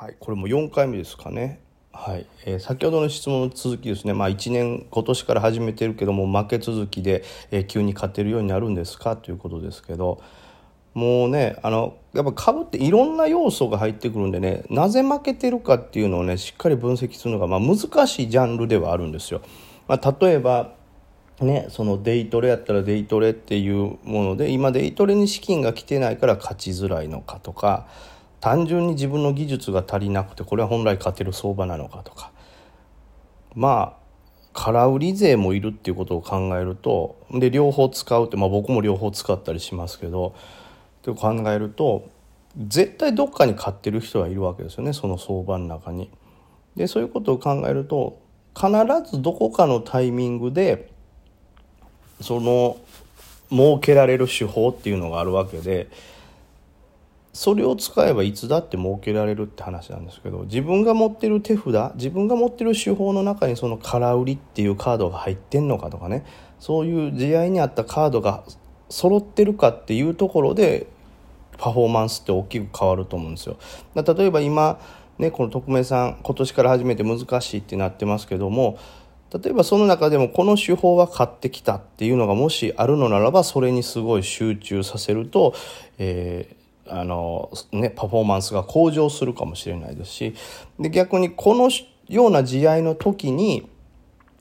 はい、これも4回目ですかね。はいえー、先ほどの質問の続きですね、まあ、1年今年から始めてるけども負け続きで、えー、急に勝てるようになるんですか？ということですけどもうねあのやっぱ株っていろんな要素が入ってくるんでねなぜ負けてるかっていうのをねしっかり分析するのが、まあ、難しいジャンルではあるんですよ。まあ、例えばね、そのデイトレやったらデイトレっていうもので今デイトレに資金が来てないから勝ちづらいのかとか単純に自分の技術が足りなくてこれは本来勝てる相場なのかとかまあ空売り税もいるっていうことを考えるとで両方使うって、まあ、僕も両方使ったりしますけどって考えると絶対どっかに買ってる人はいるわけですよねその相場の中に。でそういうことを考えると必ずどこかのタイミングでその設けられる手法っていうのがあるわけでそれを使えばいつだって設けられるって話なんですけど自分が持ってる手札自分が持ってる手法の中にその空売りっていうカードが入ってんのかとかねそういう試合に合ったカードが揃ってるかっていうところでパフォーマンスって大きく変わると思うんですよ。例えば今ねこの匿名さん今年から始めて難しいってなってますけども例えばその中でもこの手法は買ってきたっていうのがもしあるのならばそれにすごい集中させると、えーあの、ね、パフォーマンスが向上するかもしれないですしで逆にこのような試合の時に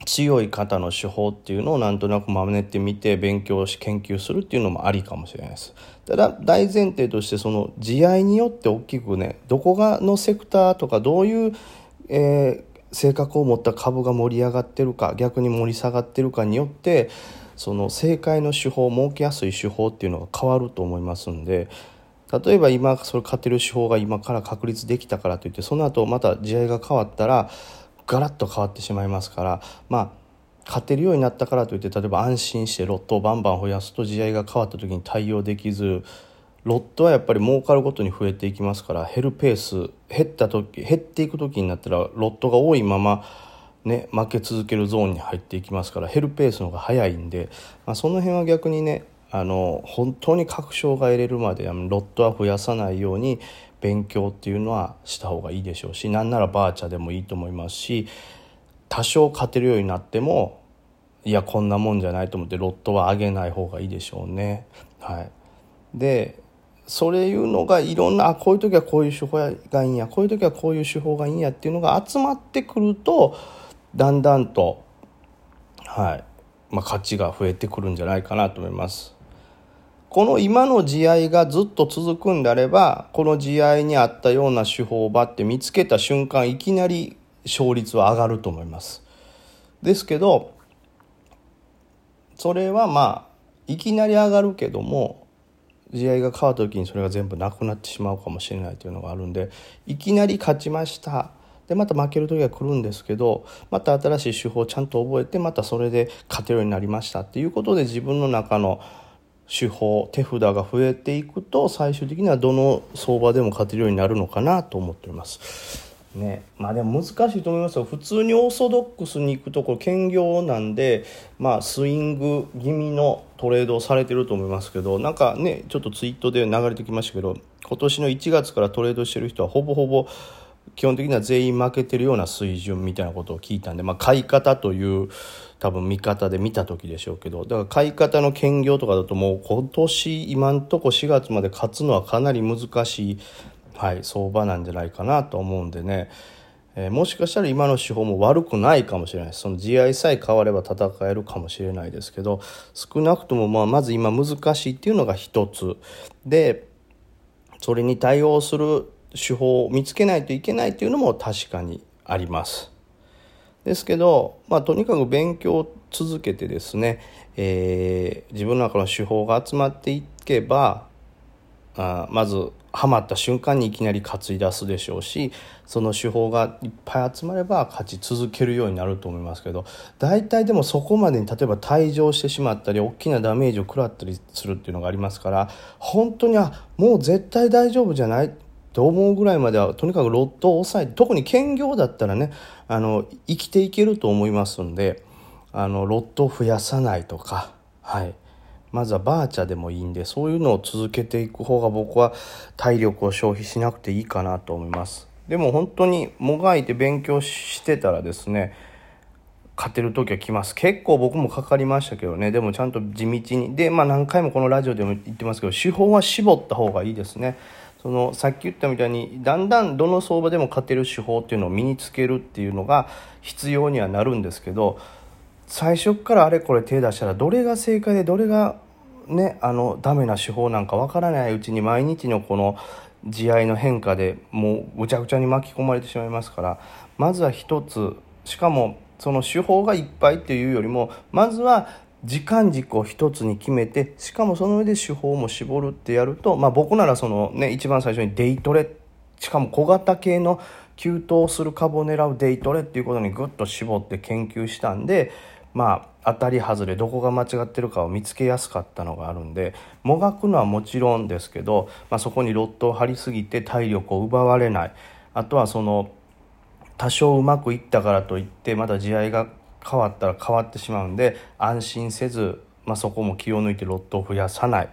強い方の手法っていうのをなんとなく真似てみて勉強し研究するっていうのもありかもしれないです。ただ大前提としてその試合によって大きくねどこがのセクターとかどういう、えー、性格を持った株が盛り上がってるか逆に盛り下がってるかによってその正解の手法儲けやすい手法っていうのが変わると思いますんで例えば今それ勝てる手法が今から確立できたからといってその後また試合が変わったらガラッと変わってしまいますからまあ勝てるようになったからといって例えば安心してロットをバンバン増やすと試合が変わった時に対応できずロットはやっぱり儲かるごとに増えていきますから減るペース減った時減っていく時になったらロットが多いままね、負け続けるゾーンに入っていきますから減るペースの方が早いんで、まあ、その辺は逆にねあの本当に確証が得れるまでロットは増やさないように勉強っていうのはした方がいいでしょうしなんならバーチャでもいいと思いますし多少勝てるようになってもいやこんなもんじゃないと思ってロットは上げない方がいいでしょうね。はい、でそれいうのがいろんなあこういう時はこういう手法がいいんやこういう時はこういう手法がいいんやっていうのが集まってくるとだんだんと、はいまあ、価値が増えてくるんじゃないかなと思います。この今の試合がずっと続くんであればこの試合にあったような手法をバッて見つけた瞬間いきなり勝率は上がると思います。ですけどそれはまあいきなり上がるけども試合が変わった時にそれが全部なくなってしまうかもしれないというのがあるんでいきなり勝ちましたでまた負ける時が来るんですけどまた新しい手法をちゃんと覚えてまたそれで勝てるようになりましたっていうことで自分の中の手法手札が増えていくと最終的にはどの相場でも勝てるようになるのかなと思っております。ね、まあでも難しいと思いますよ普通にオーソドックスに行くところ兼業なんで、まあ、スイング気味のトレードをされてると思いますけどなんかねちょっとツイートで流れてきましたけど今年の1月からトレードしてる人はほぼほぼ基本的には全員負けてるような水準みたいなことを聞いたんで、まあ、買い方という多分見方で見た時でしょうけどだから買い方の兼業とかだともう今年今んとこ4月まで勝つのはかなり難しい、はい、相場なんじゃないかなと思うんでね、えー、もしかしたら今の手法も悪くないかもしれないその地合さえ変われば戦えるかもしれないですけど少なくともまあまず今難しいっていうのが一つ。でそれに対応する手法を見つけないといけないというのも確かにあります。ですけど、まあ、とにかく勉強を続けてですね、えー、自分の中の手法が集まっていけばあまずハマった瞬間にいきなり担い出すでしょうしその手法がいっぱい集まれば勝ち続けるようになると思いますけど大体でもそこまでに例えば退場してしまったり大きなダメージを食らったりするっていうのがありますから本当にあもう絶対大丈夫じゃないと思うぐらいまではとにかくロットを抑えて特に兼業だったらねあの生きていけると思いますんであのロットを増やさないとかはい。まずはバーチャでもいいんでそういうのを続けていく方が僕は体力を消費しなくていいかなと思います。でも本当にもがいて勉強してたらですね勝てる時は来ます。結構僕もかかりましたけどね。でもちゃんと地道に。でまあ何回もこのラジオでも言ってますけど手法は絞った方がいいですね。そのさっき言ったみたいにだんだんどの相場でも勝てる手法っていうのを身につけるっていうのが必要にはなるんですけど最初からあれこれ手出したらどれが正解でどれがねあのダメな手法なんかわからないうちに毎日のこの地合いの変化でもうぐちゃぐちゃに巻き込まれてしまいますからまずは一つしかもその手法がいっぱいっていうよりもまずは時間軸を一つに決めてしかもその上で手法も絞るってやると、まあ、僕ならその、ね、一番最初にデイトレしかも小型系の急騰する株を狙うデイトレっていうことにグッと絞って研究したんでまあ当たり外れどこが間違ってるかを見つけやすかったのがあるんでもがくのはもちろんですけど、まあ、そこにロットを張りすぎて体力を奪われない。あとはその多少うまくいったからといってまだ地合いが変わったら変わってしまうんで安心せず、まあ、そこも気を抜いてロットを増やさないっ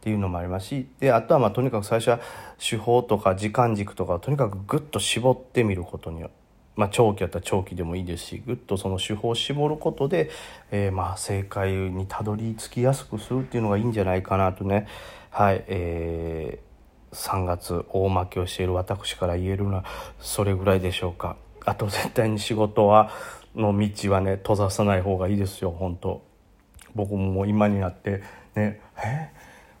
ていうのもありますしであとはまあとにかく最初は手法とか時間軸とかをとにかくグッと絞ってみることによって。まあ、長期やったら長期でもいいですしぐっとその手法を絞ることで、えー、まあ正解にたどり着きやすくするっていうのがいいんじゃないかなとねはい、えー、3月大負けをしている私から言えるのはそれぐらいでしょうかあと絶対に仕事はの道はね閉ざさない方がいいですよ本当。僕も今になってねえ？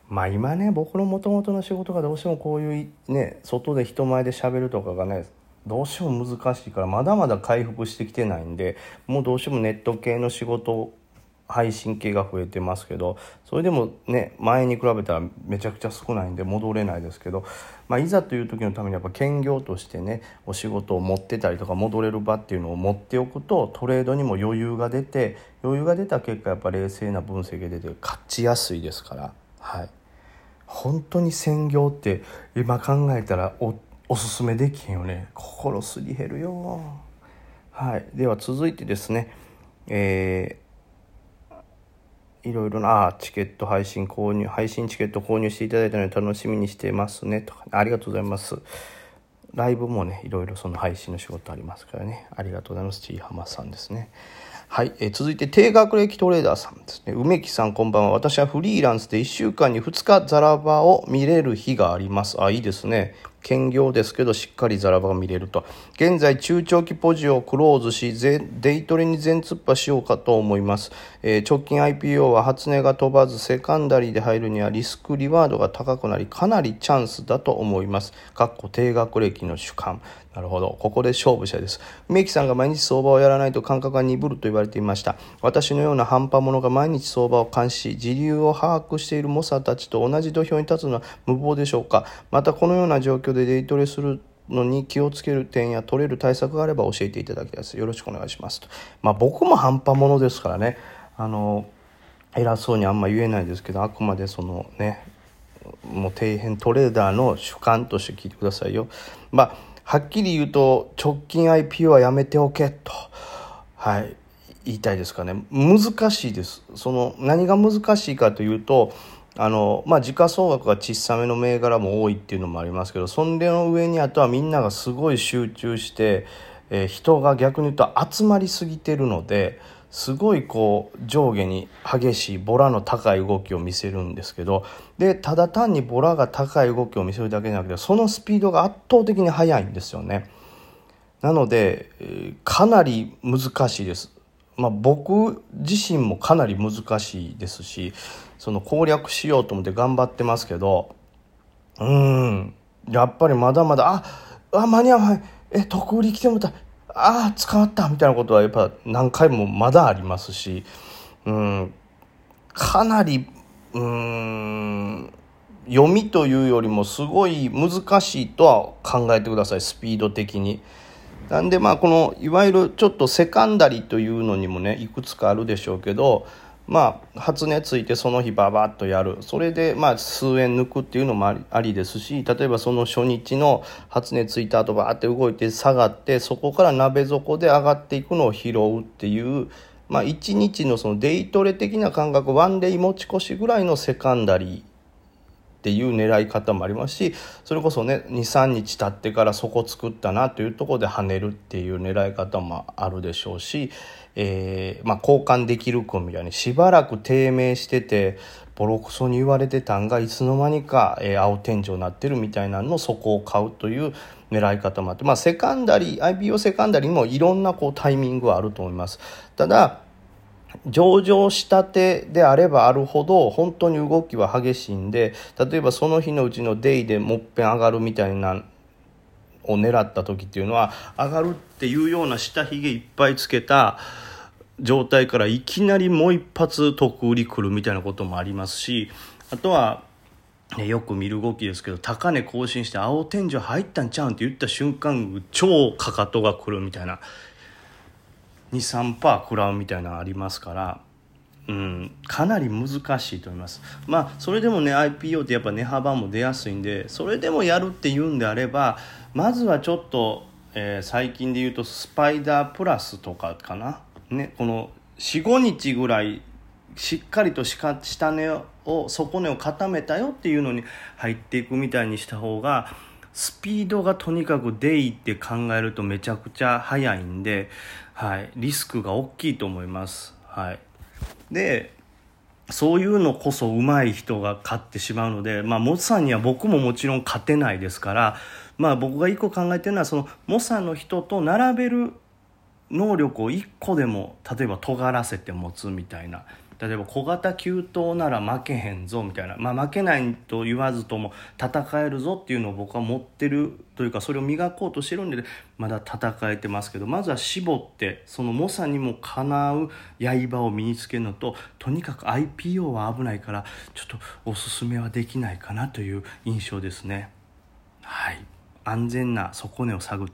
まあ今ね僕のもともとの仕事がどうしてもこういうね外で人前でしゃべるとかがねどうしても難しいからまだまだ回復してきてないんでもうどうしてもネット系の仕事配信系が増えてますけどそれでもね前に比べたらめちゃくちゃ少ないんで戻れないですけど、まあ、いざという時のためにやっぱ兼業としてねお仕事を持ってたりとか戻れる場っていうのを持っておくとトレードにも余裕が出て余裕が出た結果やっぱ冷静な分析が出て勝ちやすいですから。はい。本当に専業って今考えたらおおすすめできへんよね。心すり減るよ。はい。では続いてですね。えーいろいろなチケット配信購入配信チケット購入していただいたので楽しみにしてますね。とか、ありがとうございます。ライブもねいろいろその配信の仕事ありますからね。ありがとうございます。ちいはまさんですね。はい、えー、続いて低学歴トレーダーさんですね。梅木さんこんばんは。私はフリーランスで1週間に2日ザラバを見れる日があります。あいいですね。兼業ですけどしっかりザラバが見れると。現在中長期ポジをクローズしデイトレに全突破しようかと思います、えー、直近 IPO は初値が飛ばずセカンダリーで入るにはリスクリワードが高くなりかなりチャンスだと思います。かっこ低学歴の主観なるほど。ここで勝負したいです。梅木さんが毎日相場をやらないと感覚が鈍ると言われていました。私のような半端者が毎日相場を監視し、時流を把握している猛者たちと同じ土俵に立つのは無謀でしょうか。またこのような状況でデイトレするのに気をつける点や取れる対策があれば教えていただきたいです。よろしくお願いしますと。まあ僕も半端者ですからね。あの、偉そうにあんま言えないですけど、あくまでそのね、もう底辺トレーダーの主観として聞いてくださいよ。まあはっきり言うと直近 IPO はやめておけと、はい、言いたいですかね。難しいです。その何が難しいかというとあのまあ時価総額が小さめの銘柄も多いっていうのもありますけどそれの上にあとはみんながすごい集中して、えー、人が逆に言うと集まりすぎてるのですごいこう上下に激しいボラの高い動きを見せるんですけどでただ単にボラが高い動きを見せるだけじゃなくてそのスピードが圧倒的に速いんですよね。なのでかなり難しいです。まあ、僕自身もかなり難しいですしその攻略しようと思って頑張ってますけどうんやっぱりまだまだああ間に合わないえ得売り来てもたああ捕まったみたいなことはやっぱ何回もまだありますし、うん、かなり、うん、読みというよりもすごい難しいとは考えてくださいスピード的に。なんでまあこのいわゆるちょっとセカンダリというのにもねいくつかあるでしょうけどまあ発熱ついてその日ばばっとやる。それでまあ数円抜くっていうのもありですし例えばその初日の発熱ついた後ばーって動いて下がってそこから鍋底で上がっていくのを拾うっていうまあ1日のそのデイトレ的な感覚ワンデイ持ち越しぐらいのセカンダリー。っていう狙い方もありますしそれこそね23日経ってからそこ作ったなというところで跳ねるっていう狙い方もあるでしょうし、えーまあ、交換できる君みたいにしばらく低迷しててボロクソに言われてたんがいつの間にか、えー、青天井になってるみたいなのそこを買うという狙い方もあって、まあ、セカンダリー IPO セカンダリーもいろんなこうタイミングはあると思います。ただ上場したてであればあるほど本当に動きは激しいんで例えばその日のうちのデイでもっぺん上がるみたいなを狙った時っていうのは上がるっていうような下髭いっぱいつけた状態からいきなりもう一発得売り来るみたいなこともありますしあとはよく見る動きですけど高値更新して青天井入ったんちゃうんって言った瞬間超かかとが来るみたいな。23%食らうみたいなのありますから、うん、かなり難しいと思います。まあそれでもね IPO ってやっぱ値幅も出やすいんでそれでもやるっていうんであればまずはちょっと、えー、最近で言うとスパイダープラスとかかな？ねこの45日ぐらいしっかりと下値を底根を固めたよっていうのに入っていくみたいにした方がスピードがとにかくデイって考えるとめちゃくちゃ速いんで、はい、リスクが大きいと思います。はい、でそういうのこそ上手い人が勝ってしまうので、まあ、モさんには僕ももちろん勝てないですから、まあ、僕が一個考えてるのはそのモサの人と並べる能力を一個でも例えば尖らせて持つみたいな例えば小型急騰なら負けへんぞみたいな、まあ、負けないと言わずとも戦えるぞっていうのを僕は持ってるというかそれを磨こうとしてるんでまだ戦えてますけどまずは絞ってその猛者にもかなう刃を身につけるのととにかく IPO は危ないからちょっとおすすめはできないかなという印象ですね。はい安全な底根を探っ